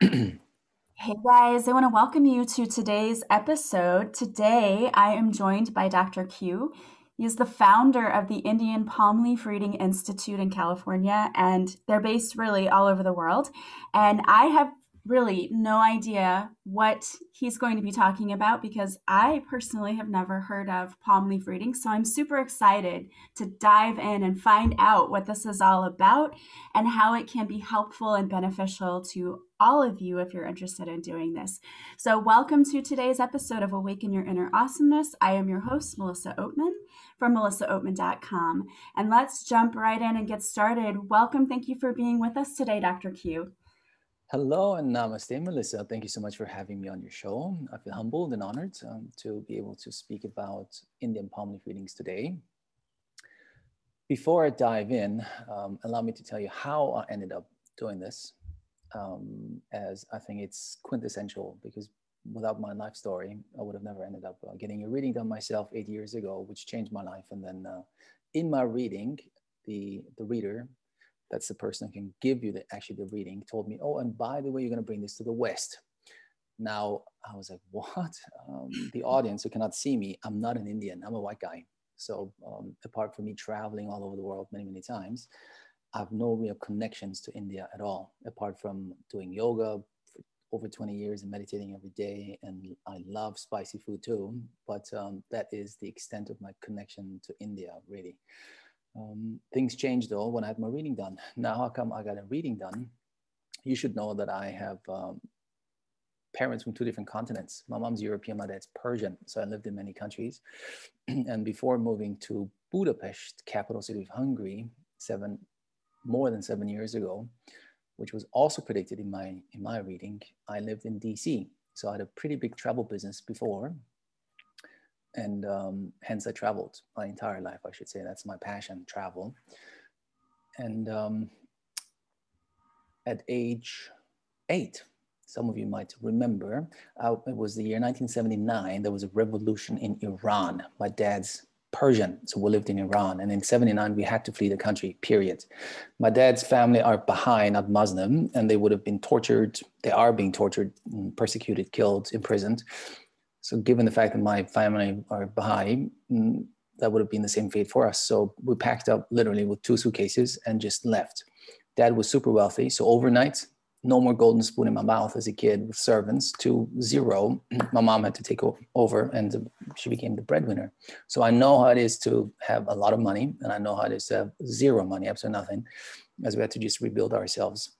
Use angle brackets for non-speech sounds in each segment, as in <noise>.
hey guys, I want to welcome you to today's episode. Today I am joined by Dr. Q. He is the founder of the Indian Palm Leaf Reading Institute in California, and they're based really all over the world. And I have really no idea what he's going to be talking about because I personally have never heard of palm leaf reading. So I'm super excited to dive in and find out what this is all about and how it can be helpful and beneficial to all of you if you're interested in doing this. So, welcome to today's episode of Awaken Your Inner Awesomeness. I am your host, Melissa Oatman from melissaoatman.com. And let's jump right in and get started. Welcome. Thank you for being with us today, Dr. Q. Hello and namaste, Melissa. Thank you so much for having me on your show. I feel humbled and honored um, to be able to speak about Indian palm leaf readings today. Before I dive in, um, allow me to tell you how I ended up doing this, um, as I think it's quintessential because without my life story, I would have never ended up uh, getting a reading done myself eight years ago, which changed my life. And then uh, in my reading, the, the reader that's the person who can give you the actually the reading told me oh and by the way you're going to bring this to the west. Now i was like what? Um, <laughs> the audience who cannot see me i'm not an indian i'm a white guy. So um, apart from me traveling all over the world many many times i have no real connections to india at all apart from doing yoga for over 20 years and meditating every day and i love spicy food too but um, that is the extent of my connection to india really um, things changed though when I had my reading done. <laughs> Now, how come I got a reading done? You should know that I have um, parents from two different continents. My mom's European, my dad's Persian. So I lived in many countries. <clears throat> and before moving to Budapest, capital city of Hungary, seven more than seven years ago, which was also predicted in my in my reading, I lived in DC. So I had a pretty big travel business before and um, hence I traveled my entire life. I should say that's my passion, travel. And um, at age eight, some of you might remember, uh, it was the year 1979. There was a revolution in Iran. My dad's Persian, so we lived in Iran. And in 79, we had to flee the country, period. My dad's family are Baha'i, not Muslim, and they would have been tortured. They are being tortured, persecuted, killed, imprisoned. So given the fact that my family are Baha'i, mm, that would have been the same fate for us. So we packed up literally with two suitcases and just left. Dad was super wealthy. So overnight, no more golden spoon in my mouth as a kid with servants to zero. <clears throat> My mom had to take over and she became the breadwinner. So I know how it is to have a lot of money and I know how it is to have zero money, absolutely nothing, as we had to just rebuild ourselves.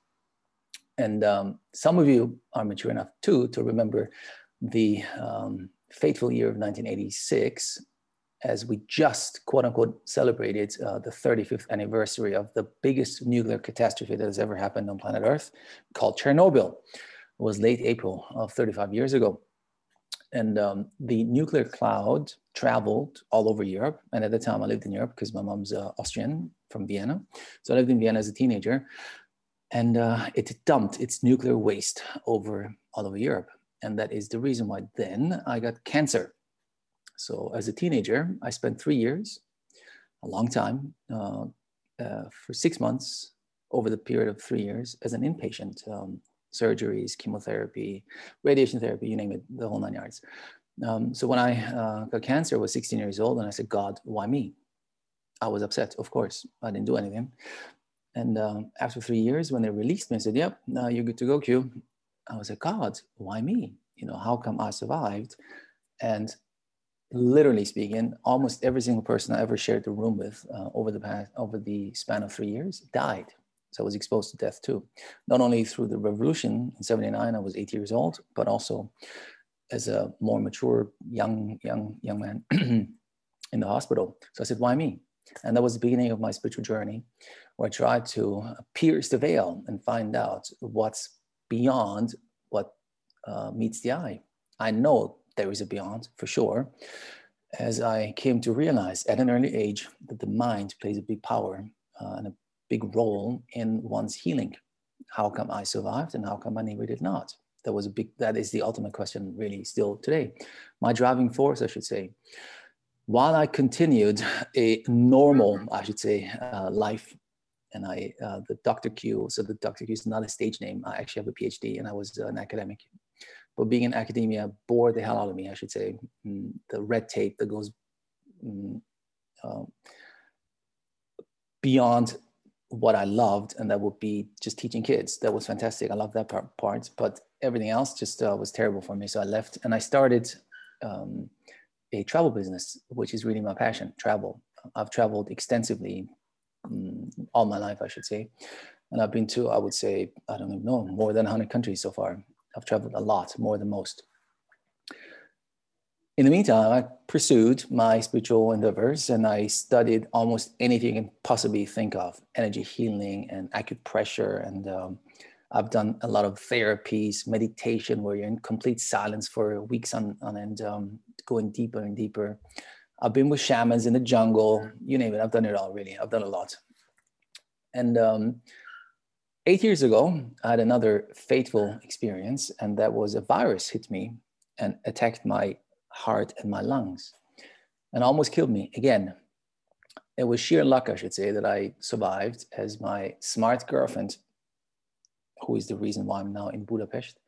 And um, some of you are mature enough too to remember the um, fateful year of 1986 as we just quote unquote celebrated uh, the 35th anniversary of the biggest nuclear catastrophe that has ever happened on planet Earth called Chernobyl. It was late April of 35 years ago. And um, the nuclear cloud traveled all over Europe. And at the time, I lived in Europe because my mom's uh, Austrian from Vienna. So I lived in Vienna as a teenager. And uh, it dumped its nuclear waste over all over Europe. And that is the reason why then I got cancer. So as a teenager, I spent three years, a long time, uh, uh, for six months over the period of three years as an inpatient, um, surgeries, chemotherapy, radiation therapy, you name it, the whole nine yards. Um, so when I uh, got cancer, I was 16 years old, and I said, God, why me? I was upset, of course. I didn't do anything. And um, after three years, when they released me, I said, Yep, now you're good to go, Q. I was like, God, why me? You know, how come I survived? And literally speaking, almost every single person I ever shared the room with uh, over the past, over the span of three years died. So I was exposed to death too, not only through the revolution in '79, I was eight years old, but also as a more mature young young young man <clears throat> in the hospital. So I said, why me? And that was the beginning of my spiritual journey, where I tried to pierce the veil and find out what's beyond what uh, meets the eye. I know there is a beyond for sure, as I came to realize at an early age that the mind plays a big power uh, and a big role in one's healing. How come I survived and how come many did not? That was a big, that is the ultimate question really still today. My driving force, I should say. While I continued a normal, I should say, uh, life and I, uh, the Dr. Q, so the Dr. Q is not a stage name. I actually have a PhD and I was an academic. But being in academia bored the hell out of me, I should say. Mm, the red tape that goes mm, um, beyond what I loved, and that would be just teaching kids. That was fantastic. I love that part, part but everything else just uh, was terrible for me. So I left and I started um, a travel business, which is really my passion travel. I've traveled extensively um, all my life, I should say. And I've been to, I would say, I don't even know, more than 100 countries so far. I've traveled a lot, more than most. In the meantime, I pursued my spiritual endeavors and I studied almost anything you can possibly think of energy healing and acupressure. And um, I've done a lot of therapies, meditation, where you're in complete silence for weeks on, on end, um, going deeper and deeper. I've been with shamans in the jungle, you name it. I've done it all, really. I've done a lot. And um, eight years ago, I had another fateful experience, and that was a virus hit me and attacked my heart and my lungs and almost killed me again. It was sheer luck, I should say, that I survived as my smart girlfriend, who is the reason why I'm now in Budapest,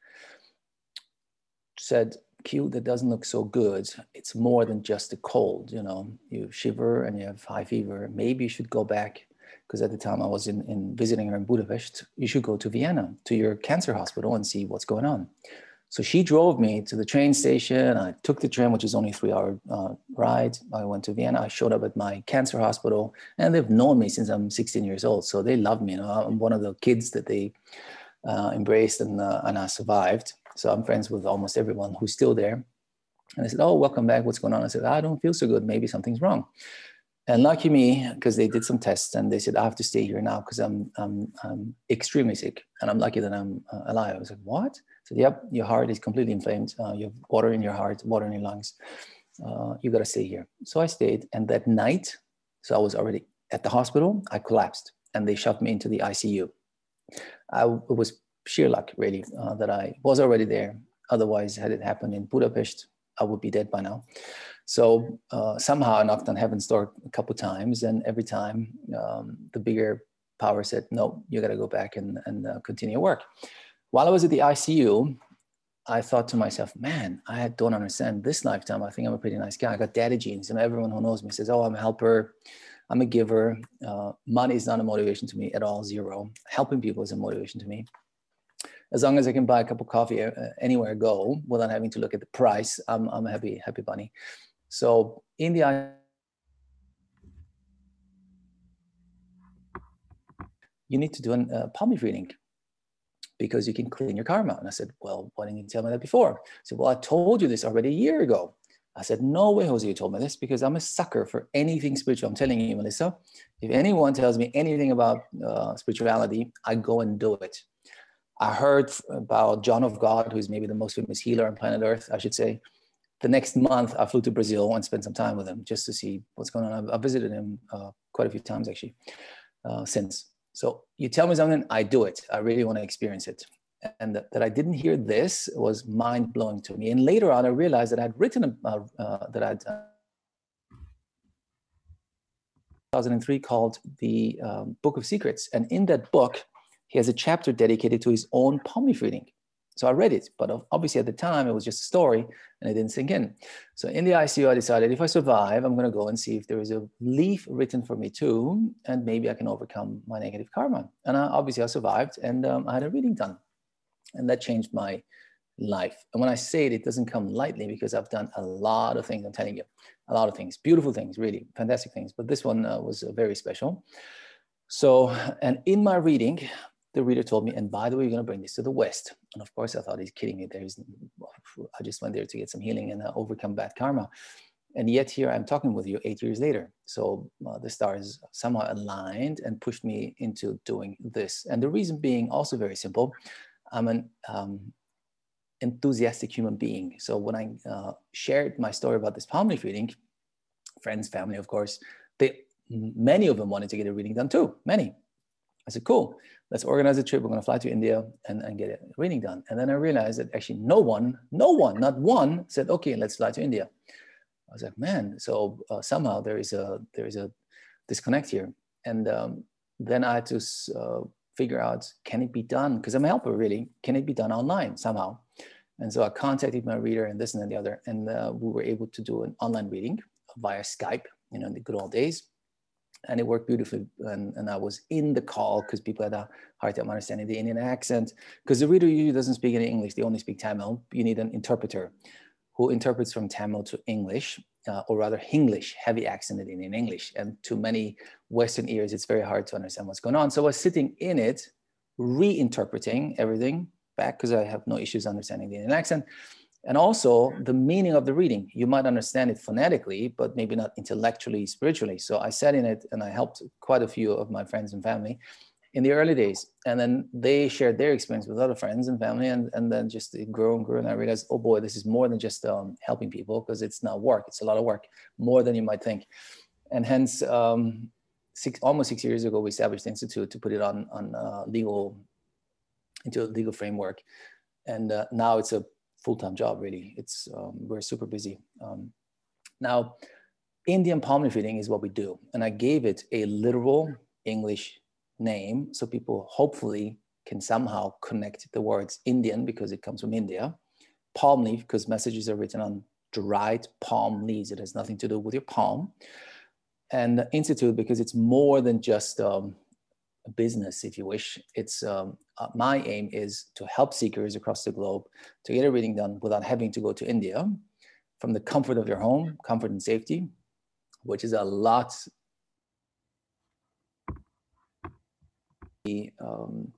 said, Q, that doesn't look so good. It's more than just a cold, you know, you shiver and you have high fever. Maybe you should go back because at the time I was in, in visiting her in Budapest, you should go to Vienna to your cancer hospital and see what's going on. So she drove me to the train station. I took the train, which is only three hour uh, ride. I went to Vienna. I showed up at my cancer hospital, and they've known me since I'm 16 years old. So they love me. You know, I'm one of the kids that they uh, embraced, and uh, and I survived. So I'm friends with almost everyone who's still there. And I said, "Oh, welcome back. What's going on?" I said, "I don't feel so good. Maybe something's wrong." And lucky me, because they did some tests and they said, I have to stay here now because I'm, I'm, I'm extremely sick and I'm lucky that I'm uh, alive. I was like, what? Said, yep, your heart is completely inflamed. Uh, you have water in your heart, water in your lungs. Uh, you got to stay here. So I stayed. And that night, so I was already at the hospital, I collapsed and they shoved me into the ICU. I, it was sheer luck, really, uh, that I was already there. Otherwise, had it happened in Budapest, I would be dead by now. So uh, somehow I knocked on heaven's door a couple times, and every time um, the bigger power said, "No, you got to go back and, and uh, continue work." While I was at the ICU, I thought to myself, "Man, I don't understand this lifetime. I think I'm a pretty nice guy. I got daddy genes, and everyone who knows me says, "Oh, I'm a helper." I'm a giver. Uh, money is not a motivation to me at all, zero. Helping people is a motivation to me as long as I can buy a cup of coffee uh, anywhere I go without having to look at the price, I'm, I'm a happy, happy bunny. So in the you need to do a uh, palm reading because you can clean your karma. And I said, well, why didn't you tell me that before? I said, well, I told you this already a year ago. I said, no way, Jose, you told me this because I'm a sucker for anything spiritual. I'm telling you, Melissa, if anyone tells me anything about uh, spirituality, I go and do it. I heard about John of God, who's maybe the most famous healer on planet Earth, I should say the next month I flew to Brazil and spent some time with him just to see what's going on. I've, visited him uh, quite a few times actually uh, since. So you tell me something, I do it. I really want to experience it. And that, that I didn't hear this was mind blowing to me. And later on, I realized that I'd written uh, uh that I'd. 2003 called the um, Book of Secrets. And in that book, he has a chapter dedicated to his own palm leaf reading. So I read it, but obviously at the time it was just a story and it didn't sink in. So in the ICU, I decided if I survive, I'm going to go and see if there is a leaf written for me too, and maybe I can overcome my negative karma. And I, obviously I survived and um, I had a reading done. And that changed my life. And when I say it, it doesn't come lightly because I've done a lot of things, I'm telling you, a lot of things, beautiful things, really fantastic things. But this one uh, was uh, very special. So, and in my reading, the reader told me, and by the way, you're going to bring this to the West. And of course, I thought he's kidding me. There's, I just went there to get some healing and uh, overcome bad karma. And yet here I'm talking with you eight years later. So uh, the stars somehow aligned and pushed me into doing this. And the reason being also very simple. I'm an um, enthusiastic human being. So when I uh, shared my story about this palm leaf reading, friends, family, of course, they many of them wanted to get a reading done too. Many. I said, cool let's organize a trip. We're going to fly to India and, and get a reading done. And then I realized that actually no one, no one, not one said, okay, let's fly to India. I was like, man, so uh, somehow there is a, there is a disconnect here. And um, then I had to uh, figure out can it be done? Because I'm a helper, really. Can it be done online somehow? And so I contacted my reader and this and the other, and uh, we were able to do an online reading via Skype, you know, in the good old days. And it worked beautifully. And, and I was in the call because people had a hard time understanding the Indian accent. Because the reader usually doesn't speak any English, they only speak Tamil. You need an interpreter who interprets from Tamil to English, uh, or rather Hinglish, heavy accented in English. And to many Western ears, it's very hard to understand what's going on. So I was sitting in it, reinterpreting everything back because I have no issues understanding the Indian accent. And also the meaning of the reading. You might understand it phonetically, but maybe not intellectually, spiritually. So I sat in it and I helped quite a few of my friends and family in the early days. And then they shared their experience with other friends and family. And, and then just it grew and grew. And I realized, oh boy, this is more than just um, helping people because it's not work. It's a lot of work, more than you might think. And hence, um, six, almost six years ago, we established the Institute to put it on, on uh, legal, into a legal framework. And uh, now it's a full-time job, really. It's, um, we're super busy. Um, now, Indian palm leaf reading is what we do. And I gave it a literal English name so people hopefully can somehow connect the words Indian because it comes from India, palm leaf because messages are written on dried palm leaves. It has nothing to do with your palm. And Institute because it's more than just um, business, if you wish. It's um, uh, my aim is to help seekers across the globe to get a reading done without having to go to India from the comfort of your home, comfort and safety, which is a lot Um,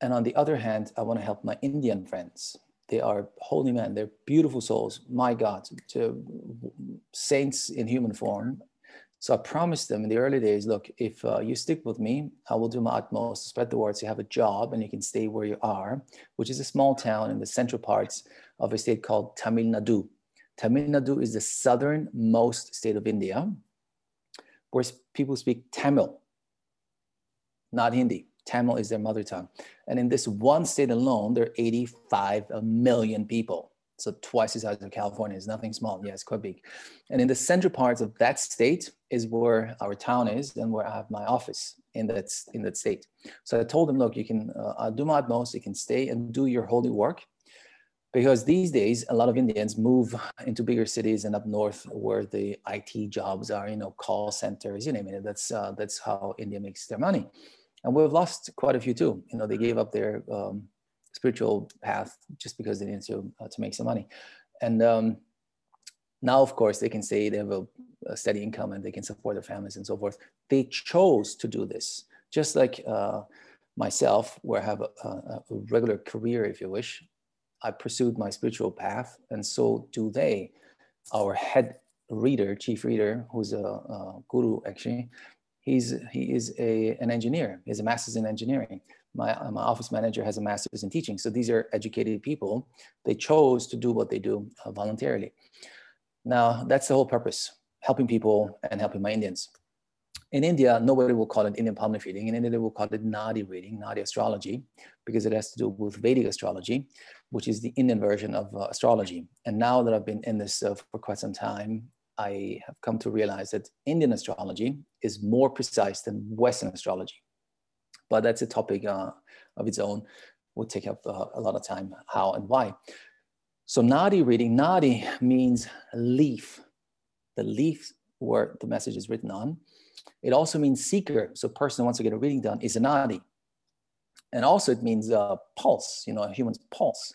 and on the other hand, I want to help my Indian friends. They are holy men. They're beautiful souls. My God, to saints in human form. So I promised them in the early days, look, if uh, you stick with me, I will do my utmost to spread the word. So you have a job and you can stay where you are, which is a small town in the central parts of a state called Tamil Nadu. Tamil Nadu is the southernmost state of India, where people speak Tamil not Hindi. Tamil is their mother tongue. And in this one state alone, there are 85 million people. So twice the size of California is nothing small. Yeah, it's quite big. And in the central parts of that state is where our town is and where I have my office in that, in that state. So I told them, look, you can uh, do my utmost. You can stay and do your holy work. Because these days, a lot of Indians move into bigger cities and up north where the IT jobs are, you know, call centers, you name it. That's, uh, that's how India makes their money and we've lost quite a few too. You know, they gave up their um, spiritual path just because they need to uh, to make some money, and um, now of course they can say they have a, a, steady income and they can support their families and so forth. They chose to do this, just like uh, myself, where I have a, a, regular career, if you wish. I pursued my spiritual path, and so do they. Our head reader, chief reader, who's a, a guru actually, he's he is a, an engineer. He has a master's in engineering. My, my office manager has a master's in teaching. So these are educated people. They chose to do what they do uh, voluntarily. Now, that's the whole purpose, helping people and helping my Indians. In India, nobody will call it Indian palm reading. In India, they will call it Nadi reading, Nadi astrology, because it has to do with Vedic astrology, which is the Indian version of uh, astrology. And now that I've been in this uh, for quite some time, I have come to realize that Indian astrology is more precise than Western astrology. But that's a topic uh, of its own. Would take up uh, a lot of time, how and why. So Nadi reading, Nadi means leaf, the leaf where the message is written on. It also means seeker. So person who wants to get a reading done is a Nadi. And also it means uh, pulse, you know, a human's pulse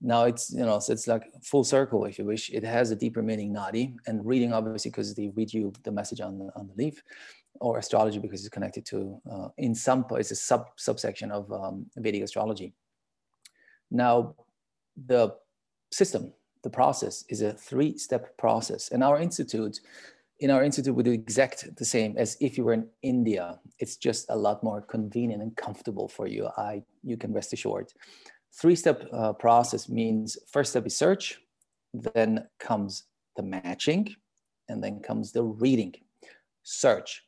now it's you know so it's like full circle if you wish it has a deeper meaning nadi and reading obviously because they read you the message on on the leaf or astrology because it's connected to uh, in some it's a sub subsection of um, vedic astrology. Now the system the process is a three step process. And our institute in our institute we do exact the same as if you were in india. It's just a lot more convenient and comfortable for you. I you can rest assured. Three-step uh, process means first step is search, then comes the matching, and then comes the reading. Search.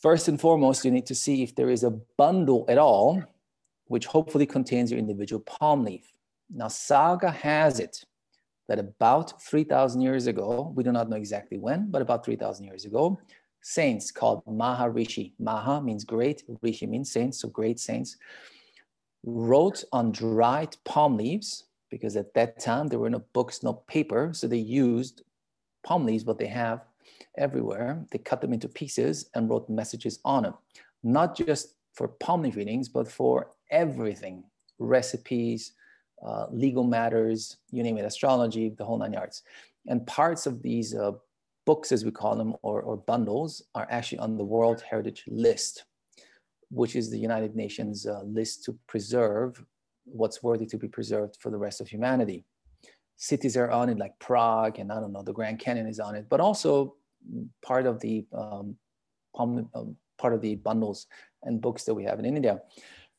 First and foremost, you need to see if there is a bundle at all, which hopefully contains your individual palm leaf. Now, Saga has it that about 3,000 years ago, we do not know exactly when, but about 3,000 years ago, saints called Maharishi. Maha means great, Rishi means saints, so great saints, wrote on dried palm leaves, because at that time there were no books, no paper, so they used palm leaves, what they have everywhere. They cut them into pieces and wrote messages on them, not just for palm readings, but for everything recipes, uh, legal matters, you name it, astrology, the whole nine yards. And parts of these uh, books, as we call them, or, or bundles, are actually on the World Heritage List, which is the United Nations uh, list to preserve what's worthy to be preserved for the rest of humanity. Cities are on it, like Prague, and I don't know, the Grand Canyon is on it, but also part of the um, um, part of the bundles and books that we have in India.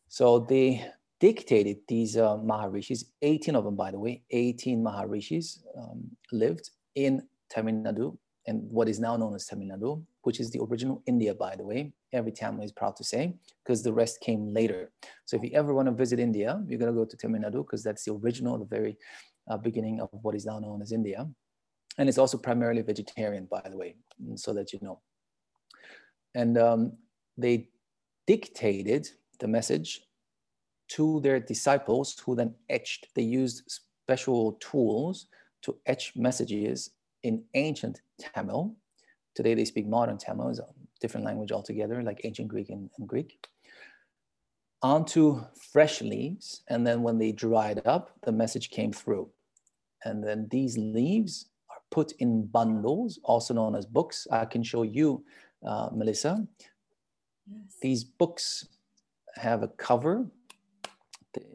So they dictated these uh, Maharishis, 18 of them, by the way, 18 Maharishis um, lived in Tamil Nadu and what is now known as Tamil Nadu, which is the original India, by the way. Every Tamil is proud to say, because the rest came later. So if you ever want to visit India, you're going to go to Tamil Nadu because that's the original, the very uh, beginning of what is now known as India. And it's also primarily vegetarian, by the way, so that you know. And um, they dictated the message to their disciples who then etched, they used special tools to etch messages in ancient Tamil. Today they speak modern Tamil, is a different language altogether, like ancient Greek and, and Greek, onto fresh leaves. And then when they dried up, the message came through. And then these leaves put in bundles, also known as books. I can show you, uh, Melissa. Yes. These books have a cover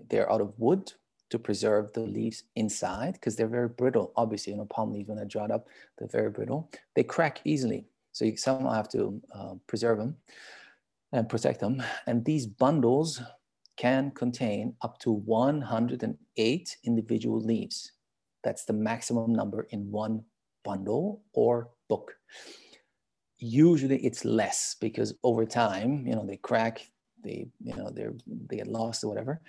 they're out of wood to preserve the leaves inside because they're very brittle. Obviously, you know, palm leaves when they're dried up, they're very brittle. They crack easily, so you somehow have to uh, preserve them and protect them. And these bundles can contain up to 108 individual leaves. That's the maximum number in one bundle or book. Usually it's less because over time, you know, they crack, they, you know, they're, they get lost or whatever.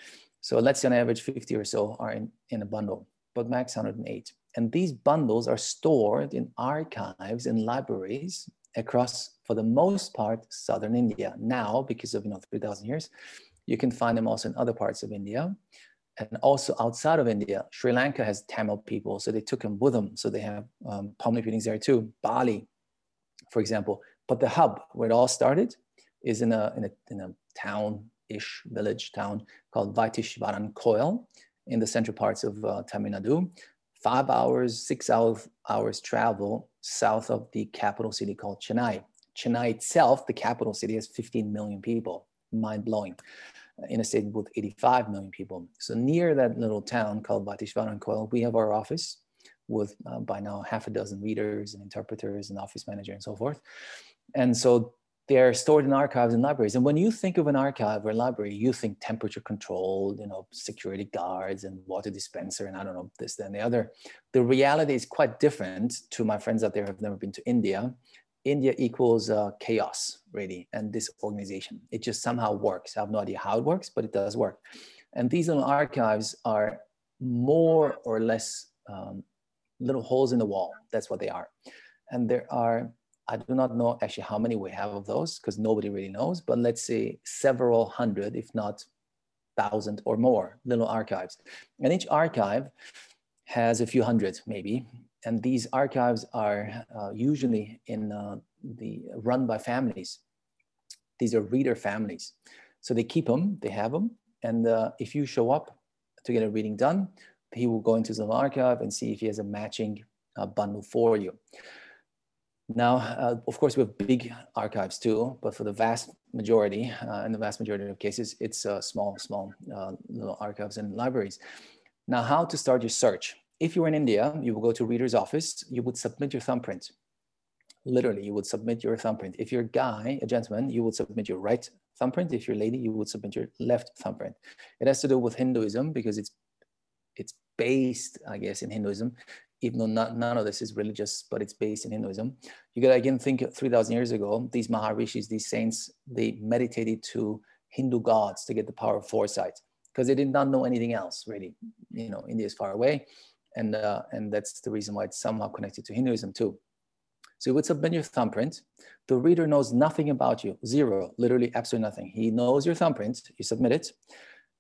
So let's say on average 50 or so are in, in a bundle, but max 108. And these bundles are stored in archives and libraries across, for the most part, southern India. Now, because of you know 3,000 years, you can find them also in other parts of India. And also outside of India, Sri Lanka has Tamil people, so they took them with them. So they have um, palm leaf readings there too. Bali, for example. But the hub where it all started is in a, in a, in a town ish village town called Vaitheeswaran Koil in the central parts of uh, Tamil Nadu. Five hours, six hours, hours travel south of the capital city called Chennai. Chennai itself, the capital city, has 15 million people. Mind blowing. In a state with 85 million people. So near that little town called Vaitheeswaran Koil, we have our office with uh, by now half a dozen readers and interpreters and office manager and so forth. And so they're stored in archives and libraries. And when you think of an archive or library, you think temperature controlled, you know, security guards and water dispenser and I don't know, this, then the other. The reality is quite different to my friends out there who have never been to India. India equals uh, chaos, really, and disorganization. It just somehow works. I have no idea how it works, but it does work. And these little archives are more or less um, little holes in the wall. That's what they are. And there are I do not know actually how many we have of those because nobody really knows, but let's say several hundred, if not thousand or more little archives. And each archive has a few hundred maybe. And these archives are uh, usually in uh, the run by families. These are reader families. So they keep them, they have them. And uh, if you show up to get a reading done, he will go into the archive and see if he has a matching uh, bundle for you. Now, uh, of course, we have big archives too, but for the vast majority, uh, in the vast majority of cases, it's small, small little archives and libraries. Now, how to start your search? If you were in India, you would go to reader's office, you would submit your thumbprint. Literally, you would submit your thumbprint. If you're a guy, a gentleman, you would submit your right thumbprint. If you're a lady, you would submit your left thumbprint. It has to do with Hinduism because it's it's based, I guess, in Hinduism even though not, none of this is religious, but it's based in Hinduism. You got to again think 3,000 years ago, these Maharishis, these saints, they meditated to Hindu gods to get the power of foresight because they did not know anything else really. You know, India is far away. And, uh, and that's the reason why it's somehow connected to Hinduism too. So you would submit your thumbprint. The reader knows nothing about you, zero, literally absolutely nothing. He knows your thumbprint, you submit it.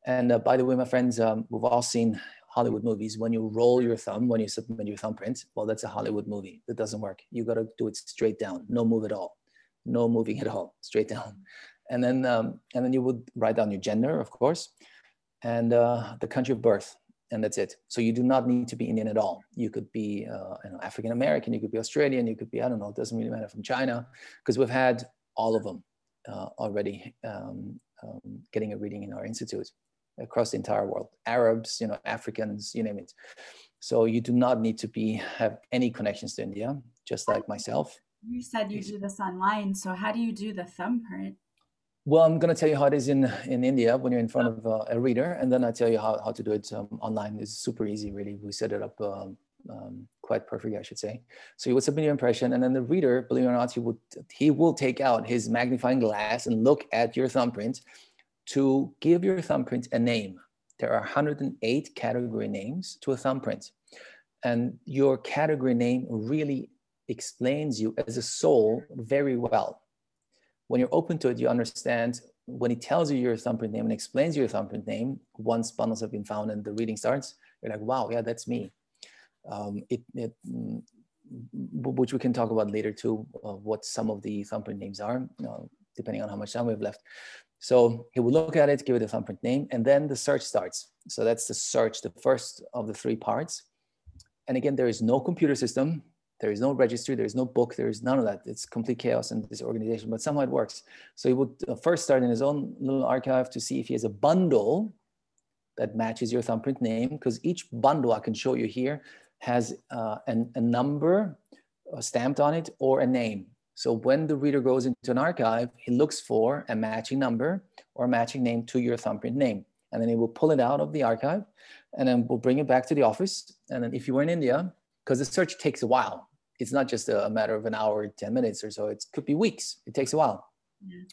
And uh, by the way, my friends, um, we've all seen Hollywood movies. When you roll your thumb, when you submit your thumbprint, well, that's a Hollywood movie. That doesn't work. You got to do it straight down, no move at all, no moving at all, straight down. And then, um, and then you would write down your gender, of course, and uh, the country of birth, and that's it. So you do not need to be Indian at all. You could be uh, you know, African American, you could be Australian, you could be I don't know. It doesn't really matter from China, because we've had all of them uh, already um, um, getting a reading in our institute across the entire world. Arabs, you know, Africans, you name it. So you do not need to be have any connections to India, just like myself. You said you do this online, so how do you do the thumbprint? Well, I'm going to tell you how it is in, in India when you're in front of uh, a reader, and then I tell you how, how to do it um, online. It's super easy, really. We set it up um, um, quite perfectly, I should say. So you would submit your impression, and then the reader, believe it or not, he would he will take out his magnifying glass and look at your thumbprint to give your thumbprint a name. There are 108 category names to a thumbprint, and your category name really explains you as a soul very well when you're open to it, you understand when he tells you your thumbprint name and explains your thumbprint name, once bundles have been found and the reading starts, you're like, wow, yeah, that's me. Um, it, it, mm, which we can talk about later too, uh, what some of the thumbprint names are, depending on how much time we have left. So he will look at it, give it a thumbprint name, and then the search starts. So that's the search, the first of the three parts. And again, there is no computer system. There is no registry, there is no book, there is none of that. It's complete chaos in this organization, but somehow it works. So he would uh, first start in his own little archive to see if he has a bundle that matches your thumbprint name, because each bundle I can show you here has uh, an, a number uh, stamped on it or a name. So when the reader goes into an archive, he looks for a matching number or a matching name to your thumbprint name. And then he will pull it out of the archive and then we'll bring it back to the office. And then if you were in India, because the search takes a while. It's not just a, matter of an hour, 10 minutes or so. It could be weeks. It takes a while. Yeah.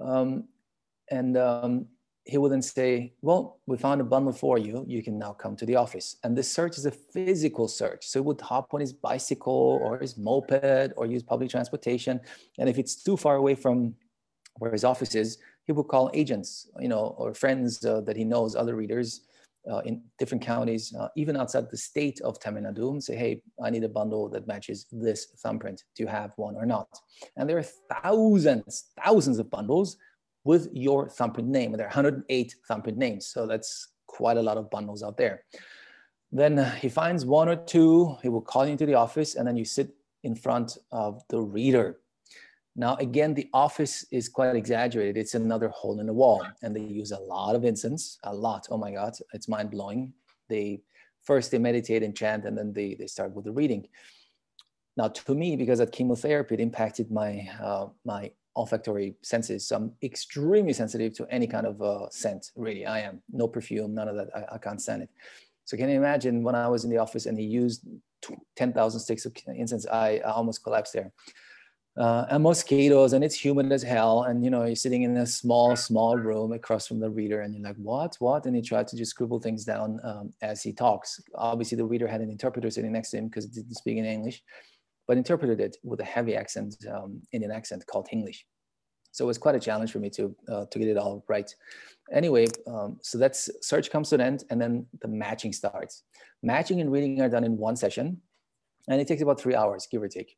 Um, and um, he will then say, well, we found a bundle for you. You can now come to the office. And this search is a physical search. So he would hop on his bicycle or his moped or use public transportation. And if it's too far away from where his office is, he would call agents, you know, or friends uh, that he knows, other readers, uh, in different counties, uh, even outside the state of Tamil Nadu, and say, hey, I need a bundle that matches this thumbprint. Do you have one or not? And there are thousands, thousands of bundles with your thumbprint name. There are 108 thumbprint names. So that's quite a lot of bundles out there. Then he finds one or two, he will call you into the office, and then you sit in front of the reader now, again, the office is quite exaggerated. It's another hole in the wall, and they use a lot of incense, a lot. Oh my God, it's mind blowing. They first they meditate and chant, and then they they start with the reading. Now, to me, because of chemotherapy, it impacted my uh, my olfactory senses. So I'm extremely sensitive to any kind of uh, scent. Really, I am. No perfume, none of that. I, I can't stand it. So can you imagine when I was in the office and he used 10,000 sticks of incense, I, I almost collapsed there uh, and mosquitoes and it's humid as hell and you know you're sitting in a small small room across from the reader and you're like what? What? And he tried to just scribble things down um, as he talks. Obviously the reader had an interpreter sitting next to him because he didn't speak in english but interpreted it with a heavy accent um, indian accent called english so it was quite a challenge for me to uh, to get it all right. Anyway um, so that's search comes to an end and then the matching starts. Matching and reading are done in one session and it takes about three hours give or take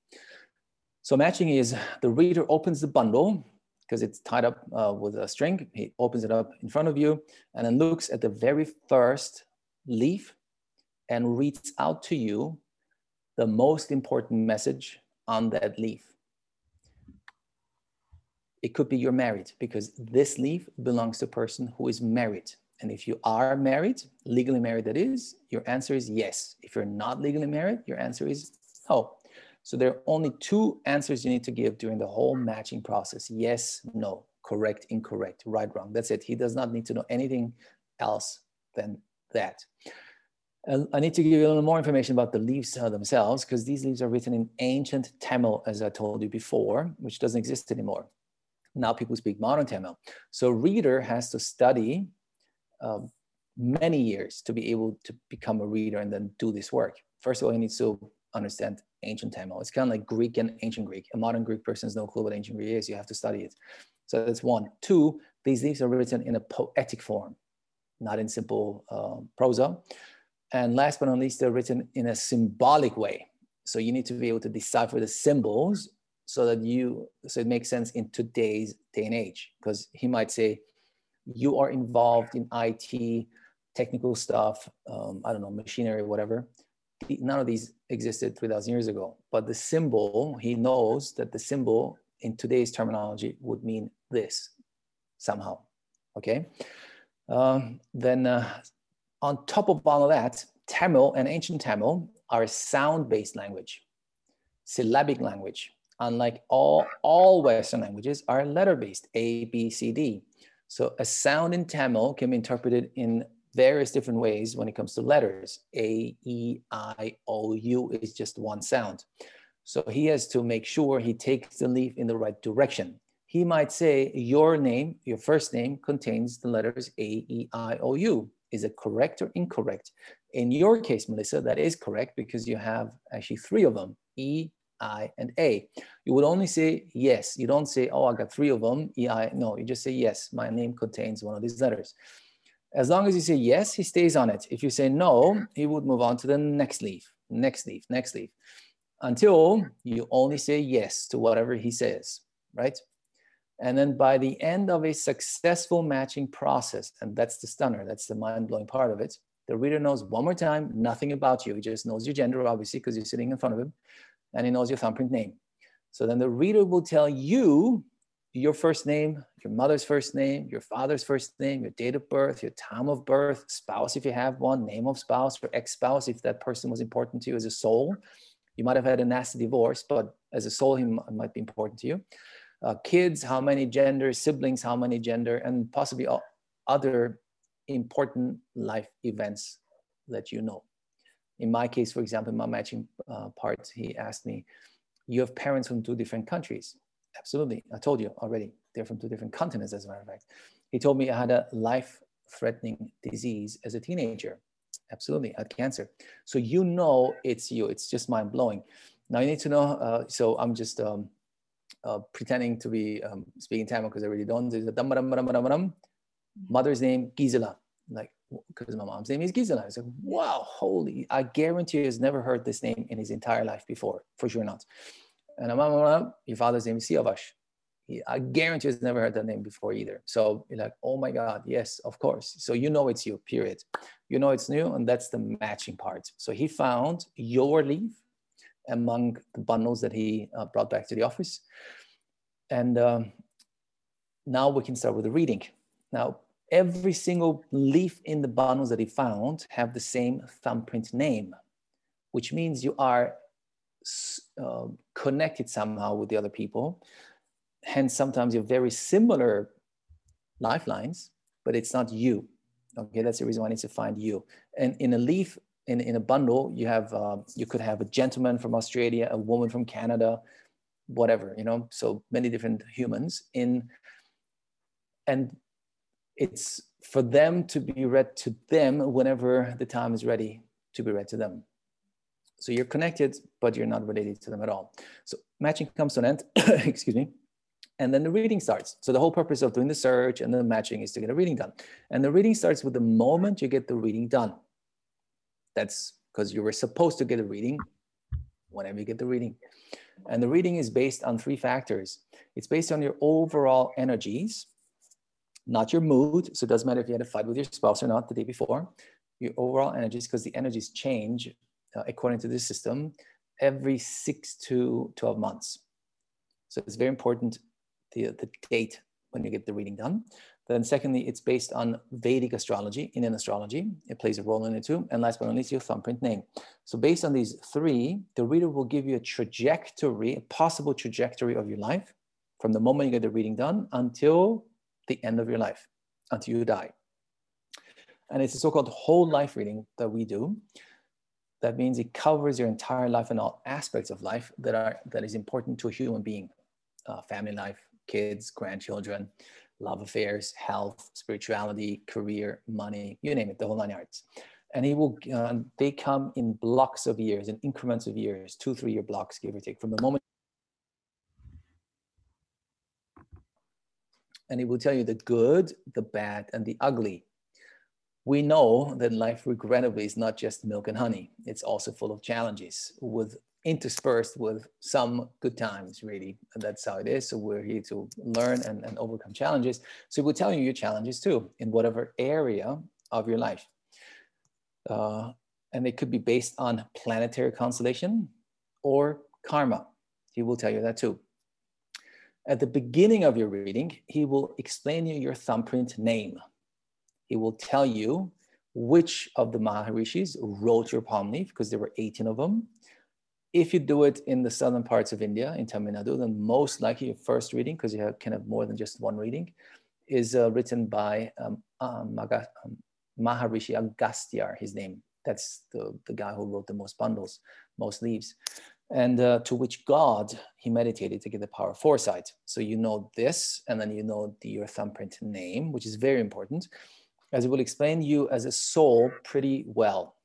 so matching is the reader opens the bundle because it's tied up uh, with a string. He opens it up in front of you and then looks at the very first leaf and reads out to you the most important message on that leaf. It could be you're married because this leaf belongs to a person who is married. And if you are married, legally married that is, your answer is yes. If you're not legally married, your answer is no. So there are only two answers you need to give during the whole matching process. Yes, no, correct, incorrect, right, wrong. That's it. He does not need to know anything else than that. I need to give you a little more information about the leaves uh, themselves because these leaves are written in ancient Tamil, as I told you before, which doesn't exist anymore. Now people speak modern Tamil. So reader has to study uh, many years to be able to become a reader and then do this work. First of all, he needs to understand ancient Tamil. It's kind of like Greek and ancient Greek. A modern Greek person has no clue what ancient Greek is. You have to study it. So that's one. Two, these leaves are written in a poetic form, not in simple uh, prosa. And last but not least, they're written in a symbolic way. So you need to be able to decipher the symbols so that you, so it makes sense in today's day and age. Because he might say, you are involved in IT, technical stuff, um, I don't know, machinery, whatever. None of these existed 3,000 years ago. But the symbol, he knows that the symbol in today's terminology would mean this somehow. Okay. Um, then uh, on top of all of that, Tamil and ancient Tamil are a sound-based language, syllabic language. Unlike all, all Western languages are letter-based, A, B, C, D. So a sound in Tamil can be interpreted in various different ways when it comes to letters. A, E, I, O, U is just one sound. So he has to make sure he takes the leaf in the right direction. He might say your name, your first name contains the letters A, E, I, O, U. Is it correct or incorrect? In your case, Melissa, that is correct because you have actually three of them, E, I, and A. You would only say yes. You don't say, oh, I got three of them, E, I. No, you just say yes, my name contains one of these letters. As long as you say yes, he stays on it. If you say no, he would move on to the next leaf, next leaf, next leaf until you only say yes to whatever he says, right? And then by the end of a successful matching process, and that's the stunner, that's the mind blowing part of it, the reader knows one more time nothing about you. He just knows your gender, obviously, because you're sitting in front of him, and he knows your thumbprint name. So then the reader will tell you your first name, your mother's first name, your father's first name, your date of birth, your time of birth, spouse if you have one, name of spouse, or ex spouse if that person was important to you as a soul you might have had a nasty divorce, but as a soul, he might be important to you. Uh, kids, how many gender, siblings, how many gender, and possibly other important life events that you know. In my case, for example, in my matching uh, part, he asked me, You have parents from two different countries. Absolutely. I told you already. They're from two different continents, as a matter of fact. He told me I had a life threatening disease as a teenager absolutely had cancer so you know it's you it's just mind blowing now you need to know uh, so i'm just um, uh, pretending to be um, speaking tamil because i really don't mm-hmm. mother's name gisela like because my mom's name is gisela i was like, wow holy i guarantee he's never heard this name in his entire life before for sure not and I'm, your father's name is siavash I guarantee you've never heard that name before either. So you're like, oh my God, yes, of course. So you know it's you, period. You know it's new, and that's the matching part. So he found your leaf among the bundles that he uh, brought back to the office. And um, now we can start with the reading. Now, every single leaf in the bundles that he found have the same thumbprint name, which means you are uh, connected somehow with the other people hence sometimes you're very similar lifelines, but it's not you. Okay, that's the reason why I need to find you. And in a leaf, in, in a bundle, you have uh, you could have a gentleman from Australia, a woman from Canada, whatever, you know, so many different humans in and it's for them to be read to them whenever the time is ready to be read to them. So you're connected, but you're not related to them at all. So matching comes to an end, <coughs> excuse me and then the reading starts. So the whole purpose of doing the search and the matching is to get a reading done. And the reading starts with the moment you get the reading done. That's because you were supposed to get a reading whenever you get the reading. And the reading is based on three factors. It's based on your overall energies, not your mood. So it doesn't matter if you had a fight with your spouse or not the day before. Your overall energies, because the energies change uh, according to this system every six to 12 months. So it's very important the, the date when you get the reading done. Then secondly, it's based on Vedic astrology, Indian astrology. It plays a role in it too. And last but not least, your thumbprint name. So based on these three, the reader will give you a trajectory, a possible trajectory of your life from the moment you get the reading done until the end of your life, until you die. And it's a so-called whole life reading that we do. That means it covers your entire life and all aspects of life that are that is important to a human being, uh, family life, kids, grandchildren, love affairs, health, spirituality, career, money, you name it, the whole nine yards. and he will uh, they come in blocks of years in increments of years two three year blocks give or take from the moment. And he will tell you the good the bad and the ugly we know that life regrettably is not just milk and honey it's also full of challenges with interspersed with some good times really and that's how it is so we're here to learn and, and overcome challenges so we'll tell you your challenges too in whatever area of your life uh, and it could be based on planetary constellation or karma. He will tell you that too. At the beginning of your reading, he will explain you your thumbprint name. He will tell you which of the Maharishis wrote your palm leaf, because there were 18 of them. If you do it in the southern parts of India, in Tamil Nadu, then most likely your first reading, because you have, can have more than just one reading, is uh, written by um, um Maharishi Agastya, his name. That's the, the guy who wrote the most bundles, most leaves. And uh, to which God he meditated to get the power of foresight. So you know this, and then you know the, your thumbprint name, which is very important, as it will explain you as a soul pretty well.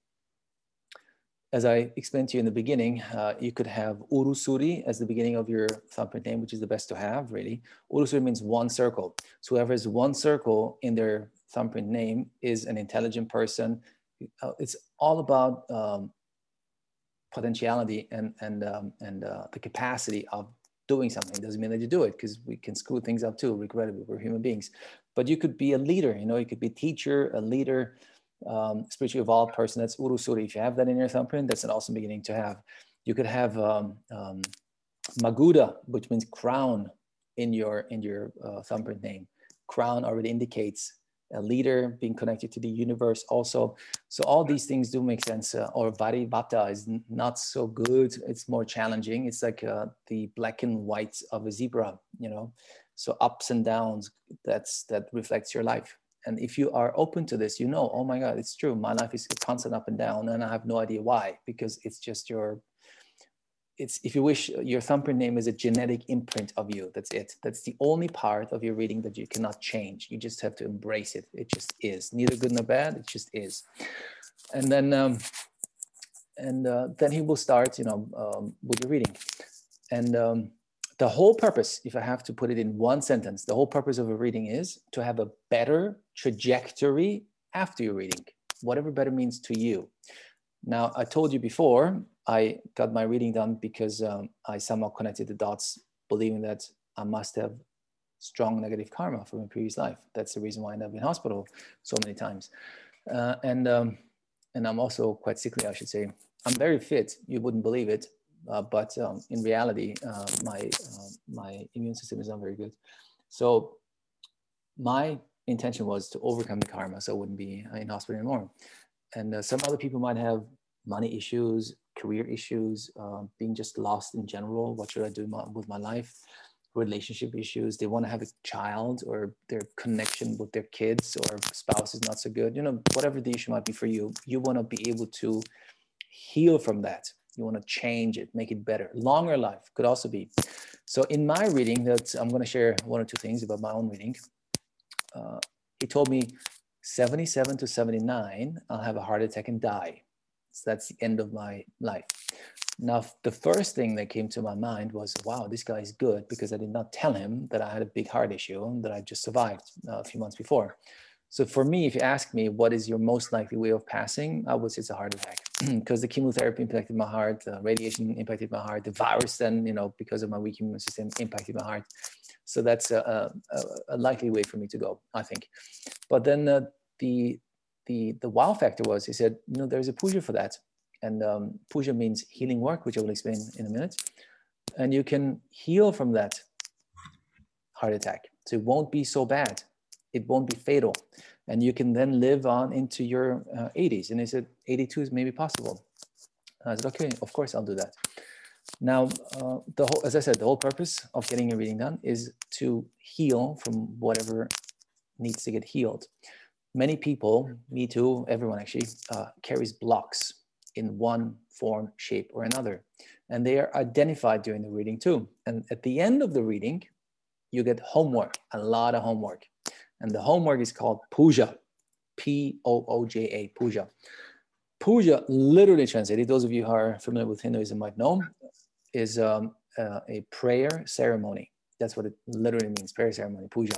As I explained to you in the beginning, uh, you could have Urusuri as the beginning of your thumbprint name, which is the best to have, really. Urusuri means one circle. So whoever has one circle in their thumbprint name is an intelligent person. Uh, it's all about um, potentiality and and um, and uh, the capacity of doing something. Doesn't mean that you do it because we can screw things up too. Regrettably, we're human beings. But you could be a leader. You know, you could be a teacher, a leader, um, spiritually evolved person. That's urusuri. If you have that in your thumbprint, that's an awesome beginning to have. You could have um, um, maguda, which means crown, in your in your uh, thumbprint name. Crown already indicates a leader, being connected to the universe also. So all these things do make sense. Uh, or Varivata is n- not so good. It's more challenging. It's like uh, the black and white of a zebra, you know. So ups and downs, that's that reflects your life. And if you are open to this, you know, oh my God, it's true. My life is constant up and down, and I have no idea why, because it's just your it's if you wish your thumbprint name is a genetic imprint of you. That's it. That's the only part of your reading that you cannot change. You just have to embrace it. It just is. Neither good nor bad it just is. And then um, and uh, then he will start you know um, with your reading. And um, the whole purpose if i have to put it in one sentence the whole purpose of a reading is to have a better trajectory after your reading. Whatever better means to you now i told you before I got my reading done because um, I somehow connected the dots, believing that I must have strong negative karma from a previous life. That's the reason why I ended up in hospital so many times. Uh, and um, and I'm also quite sickly, I should say. I'm very fit. You wouldn't believe it, uh, but um, in reality, uh, my uh, my immune system is not very good. So my intention was to overcome the karma, so I wouldn't be in hospital anymore. And uh, some other people might have money issues, career issues, uh, being just lost in general. What should I do my, with my life? Relationship issues. They want to have a child, or their connection with their kids or spouse is not so good. You know, whatever the issue might be for you, you want to be able to heal from that. You want to change it, make it better. Longer life could also be. So, in my reading, that I'm going to share one or two things about my own reading. Uh, he told me 77 to 79, I'll have a heart attack and die. So that's the end of my life. Now, the first thing that came to my mind was, wow, this guy is good because I did not tell him that I had a big heart issue and that I just survived uh, a few months before. So for me, if you ask me what is your most likely way of passing, I would say it's a heart attack <clears throat> because the chemotherapy impacted my heart, the radiation impacted my heart, the virus then, you know, because of my weak immune system impacted my heart. So that's a, a, a likely way for me to go, I think. But then uh, the the the wow factor was he said, you know, there's a puja for that, and um, puja means healing work, which I will explain in a minute, and you can heal from that heart attack. So it won't be so bad, it won't be fatal, and you can then live on into your uh, 80s. And he said, 82 is maybe possible. I said, okay, of course I'll do that. Now, uh, the whole, as I said, the whole purpose of getting a reading done is to heal from whatever needs to get healed many people, me too, everyone actually, uh, carries blocks in one form, shape, or another. And they are identified during the reading too. And at the end of the reading, you get homework, a lot of homework. And the homework is called puja, P O O J A, puja. puja, literally translated, those of you who are familiar with Hinduism might know, is um, uh, a prayer ceremony. That's what it literally means, prayer ceremony, puja.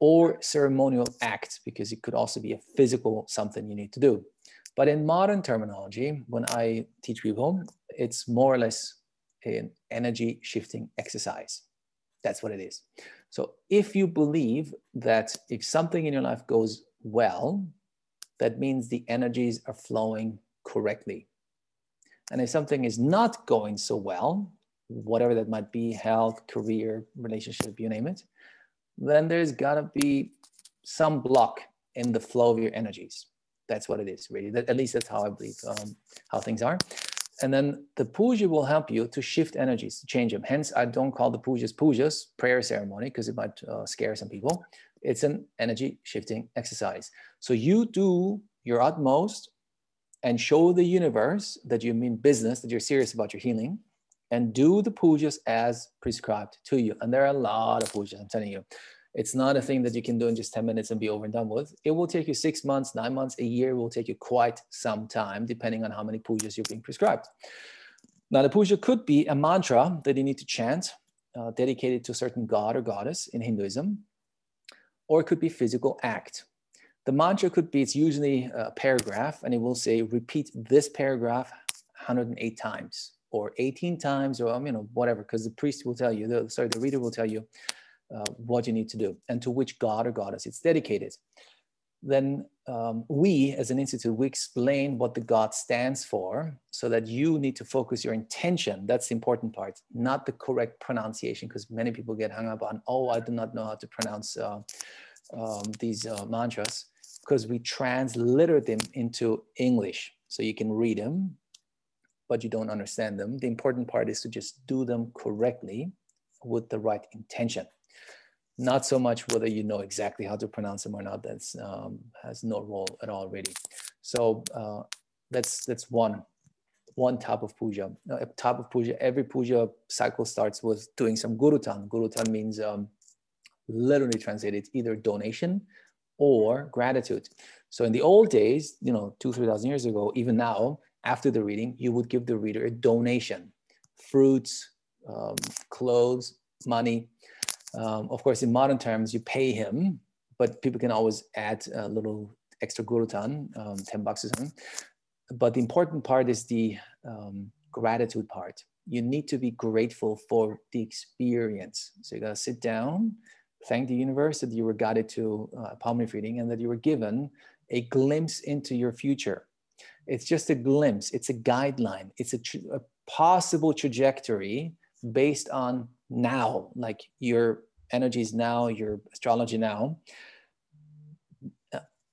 Or ceremonial act, because it could also be a physical something you need to do. But in modern terminology, when I teach people, it's more or less an energy shifting exercise. That's what it is. So if you believe that if something in your life goes well, that means the energies are flowing correctly. And if something is not going so well, whatever that might be health, career, relationship, you name it then there's got to be some block in the flow of your energies. That's what it is, really. That, at least that's how I believe um, how things are. And then the puja will help you to shift energies, to change them. Hence, I don't call the pujas pujas, prayer ceremony, because it might uh, scare some people. It's an energy shifting exercise. So you do your utmost and show the universe that you mean business, that you're serious about your healing, and do the pujas as prescribed to you. And there are a lot of pujas, I'm telling you. It's not a thing that you can do in just 10 minutes and be over and done with. It will take you six months, nine months, a year. It will take you quite some time, depending on how many pujas you're being prescribed. Now, the puja could be a mantra that you need to chant, uh, dedicated to a certain god or goddess in Hinduism, or it could be physical act. The mantra could be, it's usually a paragraph, and it will say, repeat this paragraph 108 times or 18 times or um, you know whatever because the priest will tell you the, sorry the reader will tell you uh, what you need to do and to which god or goddess it's dedicated. Then um, we as an institute we explain what the god stands for so that you need to focus your intention that's the important part not the correct pronunciation because many people get hung up on oh i do not know how to pronounce uh, um, these uh, mantras because we transliterate them into english so you can read them but you don't understand them. The important part is to just do them correctly with the right intention. Not so much whether you know exactly how to pronounce them or not. That's um, has no role at all, really. So uh, that's that's one one type of puja. A type of puja. Every puja cycle starts with doing some gurutan. Gurutan means um, literally translated either donation or gratitude. So in the old days, you know, two three thousand years ago, even now, after the reading, you would give the reader a donation fruits, um, clothes, money. Um, of course, in modern terms, you pay him, but people can always add a little extra gurutan, um, 10 bucks or something. But the important part is the um, gratitude part. You need to be grateful for the experience. So you gotta sit down, thank the universe that you were guided to uh, palm reading and that you were given a glimpse into your future it's just a glimpse, it's a guideline, it's a, a possible trajectory based on now, like your energies now, your astrology now.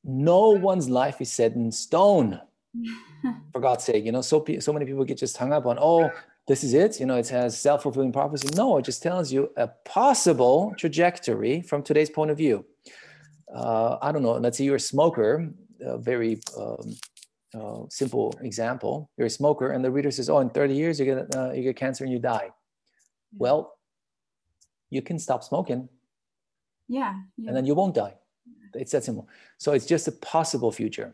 No one's life is set in stone. <laughs> For God's sake, you know, so so many people get just hung up on, oh, this is it. You know, it has self fulfilling prophecy. No, it just tells you a possible trajectory from today's point of view. Uh, I don't know. Let's say you're a smoker, a very um, uh, simple example you're a smoker and the reader says oh in 30 years you get uh, you get cancer and you die well you can stop smoking yeah, yeah, and then you won't die. It's that simple. So it's just a possible future.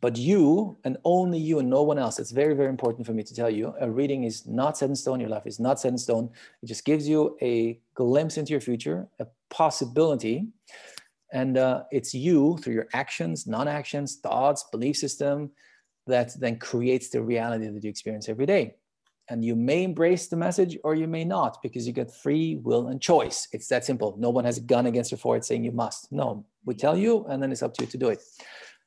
But you and only you and no one else it's very very important for me to tell you a reading is not set in stone your life is not set in stone. It just gives you a glimpse into your future a possibility and uh, it's you through your actions, non actions, thoughts, belief system that then creates the reality that you experience every day. And you may embrace the message or you may not because you get free will and choice. It's that simple. No one has a gun against your forehead saying you must. No, we tell you, and then it's up to you to do it.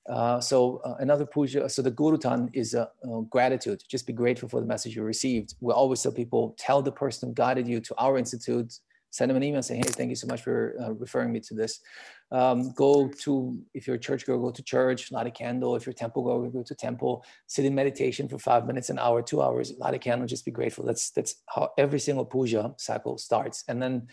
Uh, so uh, another puja, so the gurutan is uh, uh, gratitude. Just be grateful for the message you received. We always tell people, tell the person who guided you to our institute, send them an email saying, hey, thank you so much for uh, referring me to this. Um, go to, if you're a church girl, go to church, light a candle. If you're a temple girl, go to temple, sit in meditation for five minutes, an hour, two hours, light a candle, just be grateful. That's, that's how every single puja cycle starts. And then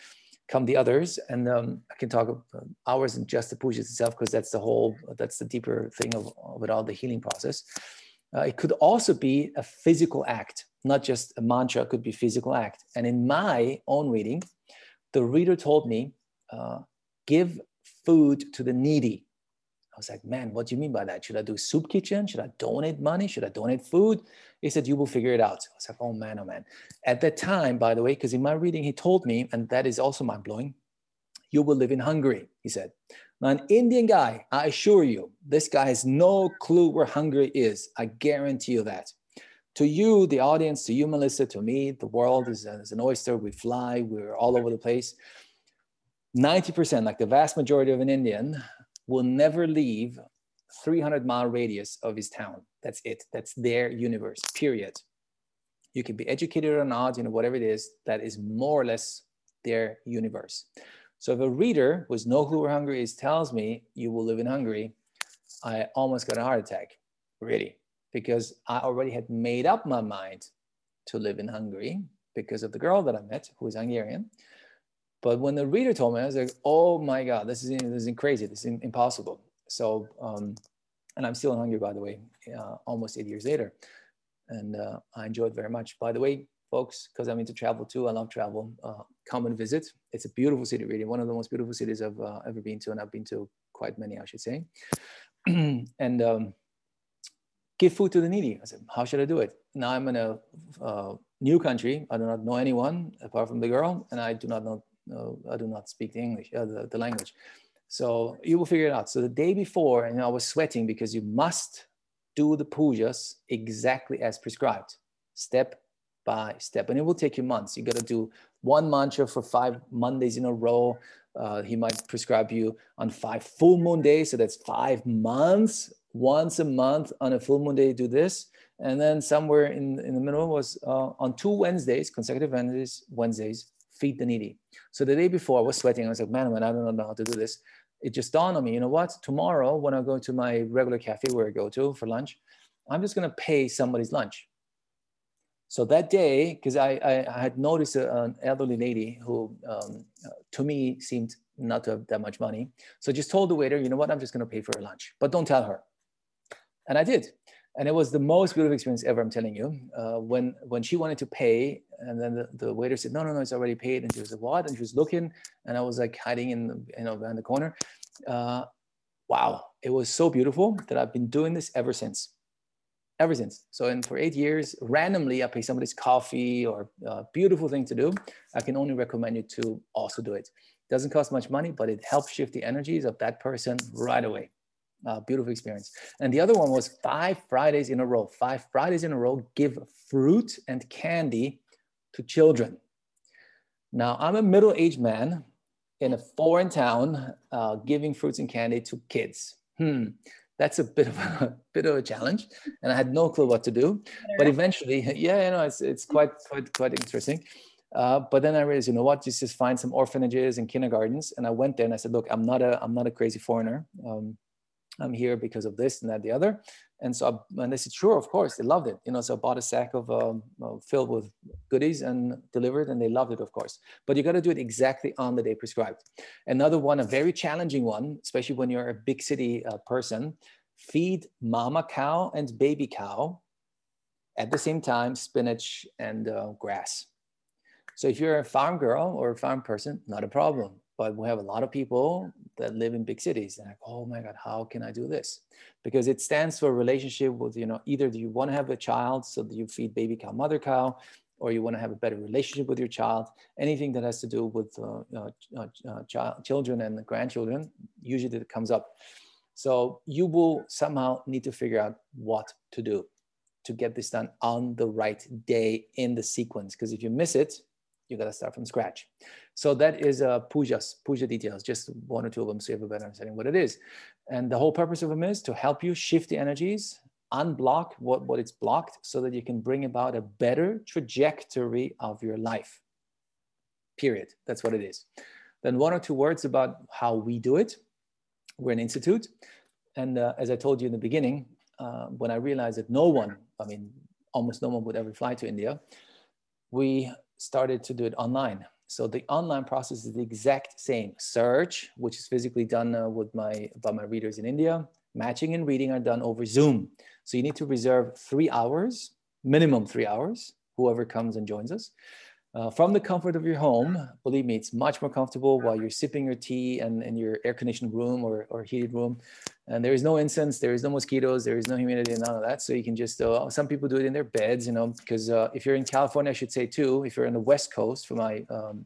come the others. And um, I can talk uh, hours in just the pujas itself, because that's the whole, that's the deeper thing of, of it all, the healing process. Uh, it could also be a physical act, not just a mantra, it could be physical act. And in my own reading, the reader told me, uh, give food to the needy. I was like, man, what do you mean by that? Should I do soup kitchen? Should I donate money? Should I donate food? He said, you will figure it out. I was like, oh man, oh man. At that time, by the way, because in my reading, he told me, and that is also mind blowing, you will live in Hungary, he said. Now, an Indian guy, I assure you, this guy has no clue where Hungary is. I guarantee you that. To you, the audience, to you, Melissa, to me, the world is, uh, is an oyster. We fly, we're all over the place. 90%, like the vast majority of an Indian, will never leave 300 mile radius of his town. That's it. That's their universe, period. You can be educated or not, you know, whatever it is, that is more or less their universe. So if a reader who has no clue where Hungary is tells me you will live in Hungary, I almost got a heart attack, really, because I already had made up my mind to live in Hungary because of the girl that I met who is Hungarian. But when the reader told me, I was like, oh my God, this is, this is crazy. This is impossible. So, um, and I'm still in Hungary, by the way, uh, almost eight years later. And uh, I enjoy it very much. By the way, folks, because I'm into travel too. I love travel. Uh, come and visit. It's a beautiful city, really. One of the most beautiful cities I've uh, ever been to, and I've been to quite many, I should say. <clears throat> and um, give food to the needy. I said, how should I do it? Now I'm in a uh, new country. I do not know anyone apart from the girl, and I do not know. I do not speak the English, uh, the, the language. So you will figure it out. So the day before, and I was sweating because you must do the pujas exactly as prescribed, step by step. And it will take you months. You got to do one mantra for five Mondays in a row. Uh, he might prescribe you on five full moon days. So that's five months. Once a month on a full moon day, do this. And then somewhere in, in the middle was uh, on two Wednesdays, consecutive Wednesdays, Wednesdays, feed the needy. So the day before I was sweating. I was like, man, man, I don't know how to do this. It just dawned on me, you know what? Tomorrow, when I go to my regular cafe where I go to for lunch, I'm just going to pay somebody's lunch. So that day, because I, I, I, had noticed a, an elderly lady who, um, uh, to me, seemed not to have that much money. So I just told the waiter, you know what, I'm just going to pay for her lunch, but don't tell her. And I did. And it was the most beautiful experience ever, I'm telling you. Uh, when, when she wanted to pay, and then the, the waiter said, no, no, no, it's already paid. And she was like, what? And she was looking, and I was like hiding in the, you know, behind the corner. Uh, wow, it was so beautiful that I've been doing this ever since ever since. So, and for eight years, randomly, I pay somebody's coffee or a beautiful thing to do. I can only recommend you to also do it. Doesn't cost much money, but it helps shift the energies of that person right away. Uh, beautiful experience. And the other one was five Fridays in a row. Five Fridays in a row, give fruit and candy to children. Now, I'm a middle aged man in a foreign town uh, giving fruits and candy to kids. Hmm that's a bit of a <laughs> bit of a challenge and i had no clue what to do but eventually <laughs> yeah you know it's, it's quite quite quite interesting uh, but then i realized you know what just just find some orphanages and kindergartens and i went there and i said look i'm not a i'm not a crazy foreigner um, i'm here because of this and that the other and so, I, and they said, sure, of course, they loved it. You know, so I bought a sack of um, filled with goodies and delivered, and they loved it, of course. But you got to do it exactly on the day prescribed. Another one, a very challenging one, especially when you're a big city uh, person, feed mama cow and baby cow at the same time, spinach and uh, grass. So if you're a farm girl or a farm person, not a problem. But we have a lot of people that live in big cities and like, oh my God, how can I do this? Because it stands for relationship with, you know, either do you want to have a child so that you feed baby cow, mother cow, or you want to have a better relationship with your child, anything that has to do with uh, uh, uh, uh child, children and grandchildren, usually that comes up. So you will somehow need to figure out what to do to get this done on the right day in the sequence. Because if you miss it, you got to start from scratch. So that is uh, pujas, puja details, just one or two of them so you have a better understanding what it is. And the whole purpose of them is to help you shift the energies, unblock what, what it's blocked so that you can bring about a better trajectory of your life. Period. That's what it is. Then one or two words about how we do it. We're an institute. And uh, as I told you in the beginning, uh, when I realized that no one, I mean, almost no one would ever fly to India, we started to do it online. So the online process is the exact same. Search, which is physically done uh, with my by my readers in India. Matching and reading are done over Zoom. So you need to reserve three hours, minimum three hours, whoever comes and joins us. Uh, from the comfort of your home. Believe me, it's much more comfortable while you're sipping your tea and in your air conditioned room or, or heated room. And there is no incense, there is no mosquitoes, there is no humidity, none of that. So you can just, uh, some people do it in their beds, you know, because uh, if you're in California, I should say too, if you're on the West Coast for my um,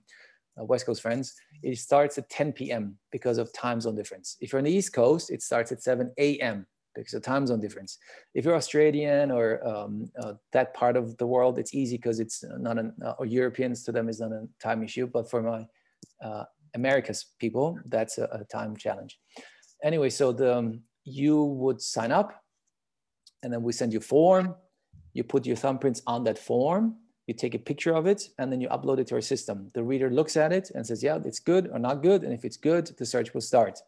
uh, West Coast friends, it starts at 10 p.m. because of time zone difference. If you're on the East Coast, it starts at 7 a.m because of time zone difference. If you're Australian or um, uh, that part of the world, it's easy because it's not an, uh, or Europeans to them is not a time issue. But for my uh, America's people, that's a, a, time challenge. Anyway, so the, um, you would sign up and then we send you form. You put your thumbprints on that form. You take a picture of it and then you upload it to our system. The reader looks at it and says, yeah, it's good or not good. And if it's good, the search will start.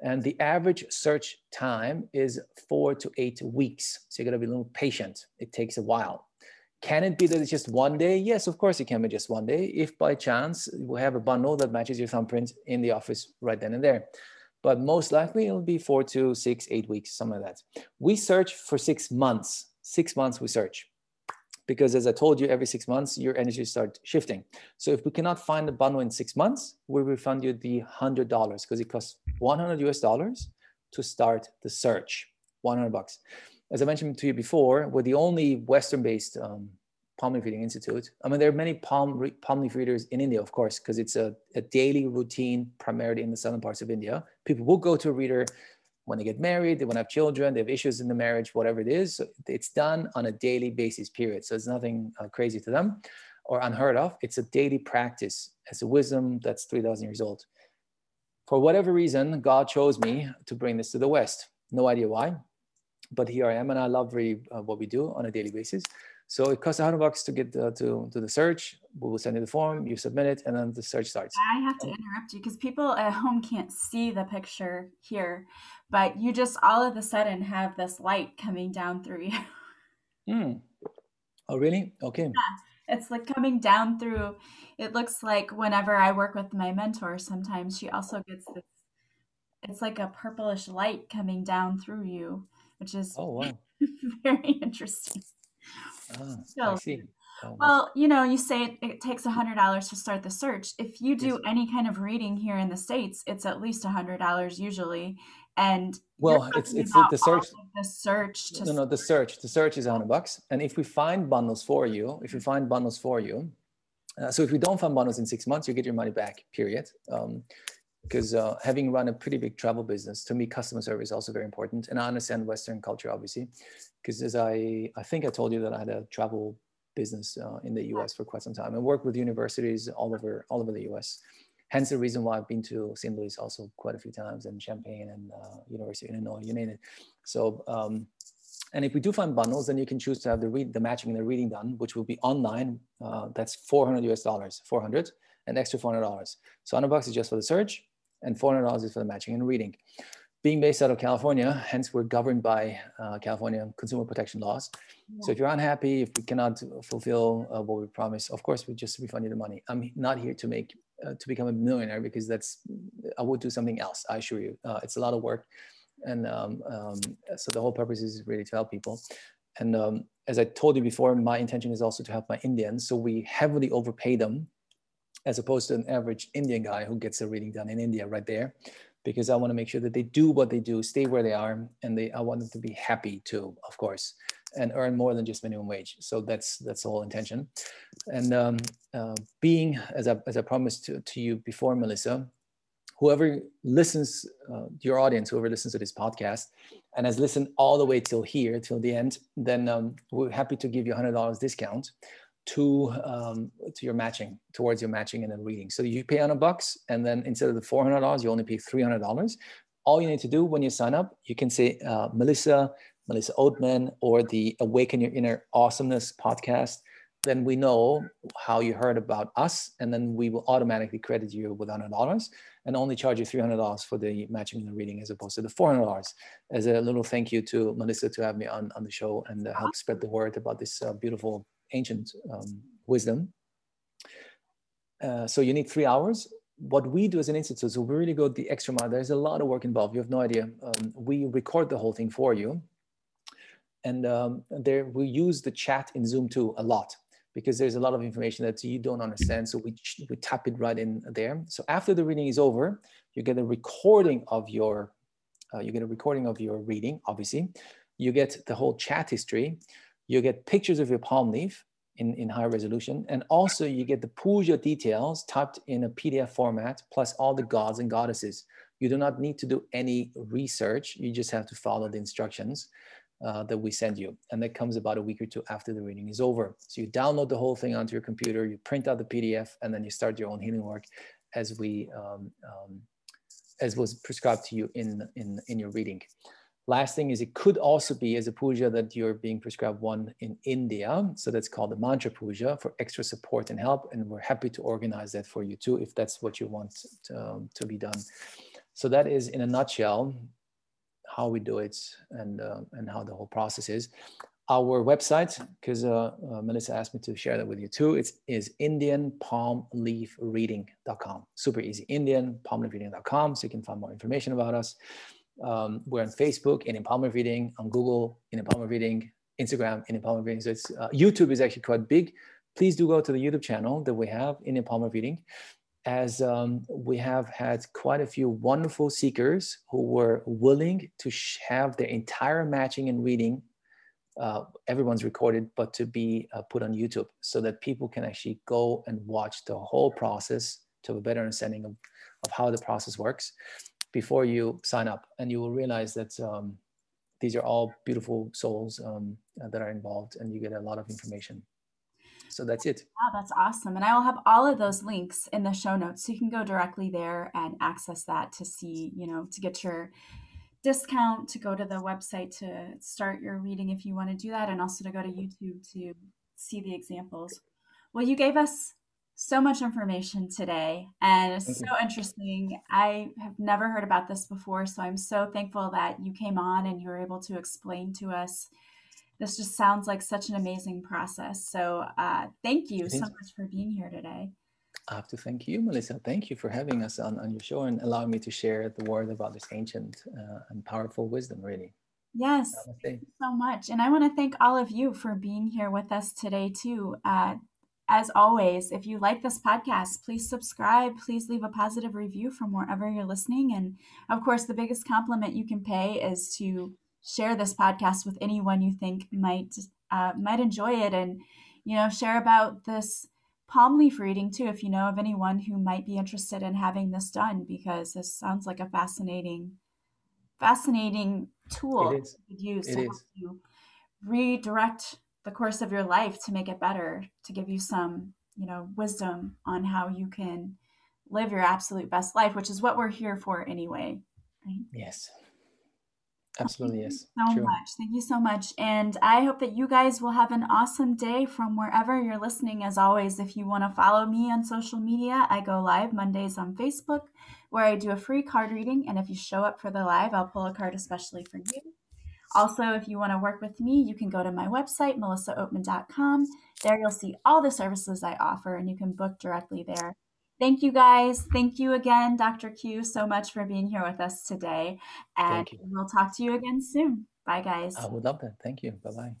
And the average search time is four to eight weeks. So you gotta be a little patient. It takes a while. Can it be that it's just one day? Yes, of course it can be just one day. If by chance we have a bundle that matches your thumbprint in the office right then and there. But most likely it'll be four to six, eight weeks, something like that. We search for six months. Six months we search because as I told you, every six months, your energy start shifting. So if we cannot find the bundle in six months, we refund you the $100 because it costs 100 US dollars to start the search, 100 bucks. As I mentioned to you before, we're the only Western-based um, palm leaf reading institute. I mean, there are many palm, re- palm leaf readers in India, of course, because it's a, a daily routine, primarily in the southern parts of India. People will go to a reader when they get married, they want to have children, they have issues in the marriage, whatever it is. So it's done on a daily basis, period. So it's nothing uh, crazy to them or unheard of. It's a daily practice. It's a wisdom that's 3,000 years old. For whatever reason, God chose me to bring this to the West. No idea why, but here I am, and I love really, uh, what we do on a daily basis. So it costs 100 bucks to get uh, to, to the search. We will send you the form, you submit it, and then the search starts. I have to interrupt you because people at home can't see the picture here, but you just all of a sudden have this light coming down through you. <laughs> Hmm. Oh, really? Okay. Yeah, it's like coming down through. It looks like whenever I work with my mentor, sometimes she also gets this. It's like a purplish light coming down through you, which is oh wow, <laughs> very interesting. Ah, so, I see. Oh, well, you know, you say it, it takes a hundred dollars to start the search. If you do yes. any kind of reading here in the states, it's at least a hundred dollars usually. And well, it's it's the search. The search. no, no, the search. The search is a hundred bucks. And if we find bundles for you, if we find bundles for you, uh, so if we don't find bundles in six months, you get your money back. Period. Um, because uh, having run a pretty big travel business, to me, customer service is also very important. And I understand Western culture, obviously, because as I, I think I told you that I had a travel business uh, in the US for quite some time and worked with universities all over, all over the US. Hence the reason why I've been to St. Louis also quite a few times and Champaign and uh, University of Illinois, you name it. So, um, and if we do find bundles, then you can choose to have the read, the matching and the reading done, which will be online. Uh, that's 400 US dollars, 400 and extra $400. So 100 bucks is just for the search and $400 is for the matching and reading. Being based out of California, hence we're governed by uh, California consumer protection laws. Yeah. So if you're unhappy, if we cannot fulfill uh, what we promise, of course we just refund you the money. I'm not here to make uh, to become a millionaire because that's I would do something else. I assure you, uh, it's a lot of work, and um, um, so the whole purpose is really to help people. And um, as I told you before, my intention is also to help my Indians. So we heavily overpay them as opposed to an average Indian guy who gets a reading done in India right there, because I want to make sure that they do what they do, stay where they are, and they I want them to be happy too, of course, and earn more than just minimum wage. So that's that's the whole intention. And um, uh, being as I as I promised to, to you before, Melissa, whoever listens, uh, your audience, whoever listens to this podcast, and has listened all the way till here, till the end, then um, we're happy to give you a hundred dollars discount to um, to your matching towards your matching and then reading. So you pay 100 bucks, and then instead of the 400 dollars, you only pay 300 dollars. All you need to do when you sign up, you can say uh, Melissa, Melissa Oatman, or the Awaken Your Inner Awesomeness podcast. Then we know how you heard about us, and then we will automatically credit you with 100 dollars and only charge you 300 dollars for the matching and the reading, as opposed to the 400 dollars. As a little thank you to Melissa to have me on on the show and uh, help spread the word about this uh, beautiful ancient um, wisdom. Uh, so you need three hours. What we do as an institute, so we really go the extra mile. There's a lot of work involved. You have no idea. Um, we record the whole thing for you, and um, there we use the chat in Zoom too a lot. because there's a lot of information that you don't understand. So we, we tap it right in there. So after the reading is over, you get a recording of your, uh, you get a recording of your reading, obviously. You get the whole chat history. You get pictures of your palm leaf in, in high resolution. And also you get the puja details typed in a PDF format, plus all the gods and goddesses. You do not need to do any research. You just have to follow the instructions uh, that we send you. And that comes about a week or two after the reading is over. So you download the whole thing onto your computer, you print out the PDF, and then you start your own healing work as we um, um, as was prescribed to you in, in, in your reading. Last thing is it could also be as a puja that you're being prescribed one in India. So that's called the mantra puja for extra support and help. And we're happy to organize that for you too, if that's what you want to, um, to be done. So that is in a nutshell how we do it and, uh, and how the whole process is. Our website, because uh, uh, Melissa asked me to share that with you too, it's is indianpalmleafreading.com. Super easy, indianpalmleafreading.com. So you can find more information about us. Um, we're on Facebook, Palm Leaf Reading, on Google, Palm Leaf Reading, Instagram, Palm Leaf Reading. So it's, uh, YouTube is actually quite big. Please do go to the YouTube channel that we have, in Leaf Reading as um, we have had quite a few wonderful seekers who were willing to have their entire matching and reading, uh, everyone's recorded, but to be uh, put on YouTube so that people can actually go and watch the whole process to have a better understanding of, of how the process works before you sign up. And you will realize that um, these are all beautiful souls um, that are involved and you get a lot of information. So that's it. Wow, that's awesome. And I will have all of those links in the show notes. So you can go directly there and access that to see, you know, to get your discount, to go to the website to start your reading if you want to do that, and also to go to YouTube to see the examples. Well, you gave us so much information today and it's so interesting. I have never heard about this before, so I'm so thankful that you came on and you were able to explain to us this just sounds like such an amazing process. So uh, thank you so much for being here today. I have to thank you, Melissa. Thank you for having us on, on your show and allowing me to share the word about this ancient uh, and powerful wisdom, really. Yes, thank you so much. And I want to thank all of you for being here with us today, too. Uh, as always, if you like this podcast, please subscribe. Please leave a positive review from wherever you're listening. And of course, the biggest compliment you can pay is to share this podcast with anyone you think might uh, might enjoy it, and you know share about this palm leaf reading too if you know of anyone who might be interested in having this done because this sounds like a fascinating fascinating tool to use it to help you redirect the course of your life to make it better to give you some you know wisdom on how you can live your absolute best life which is what we're here for anyway right? yes Absolutely, yes. so True. much. Thank you so much. And I hope that you guys will have an awesome day from wherever you're listening. As always, if you want to follow me on social media, I go live Mondays on Facebook where I do a free card reading. And if you show up for the live, I'll pull a card especially for you. Also, if you want to work with me, you can go to my website, melissaoatman.com. There you'll see all the services I offer and you can book directly there. Thank you guys. Thank you again, Dr. Q, so much for being here with us today. And we'll talk to you again soon. Bye, guys. I would love that. Thank you. Bye bye.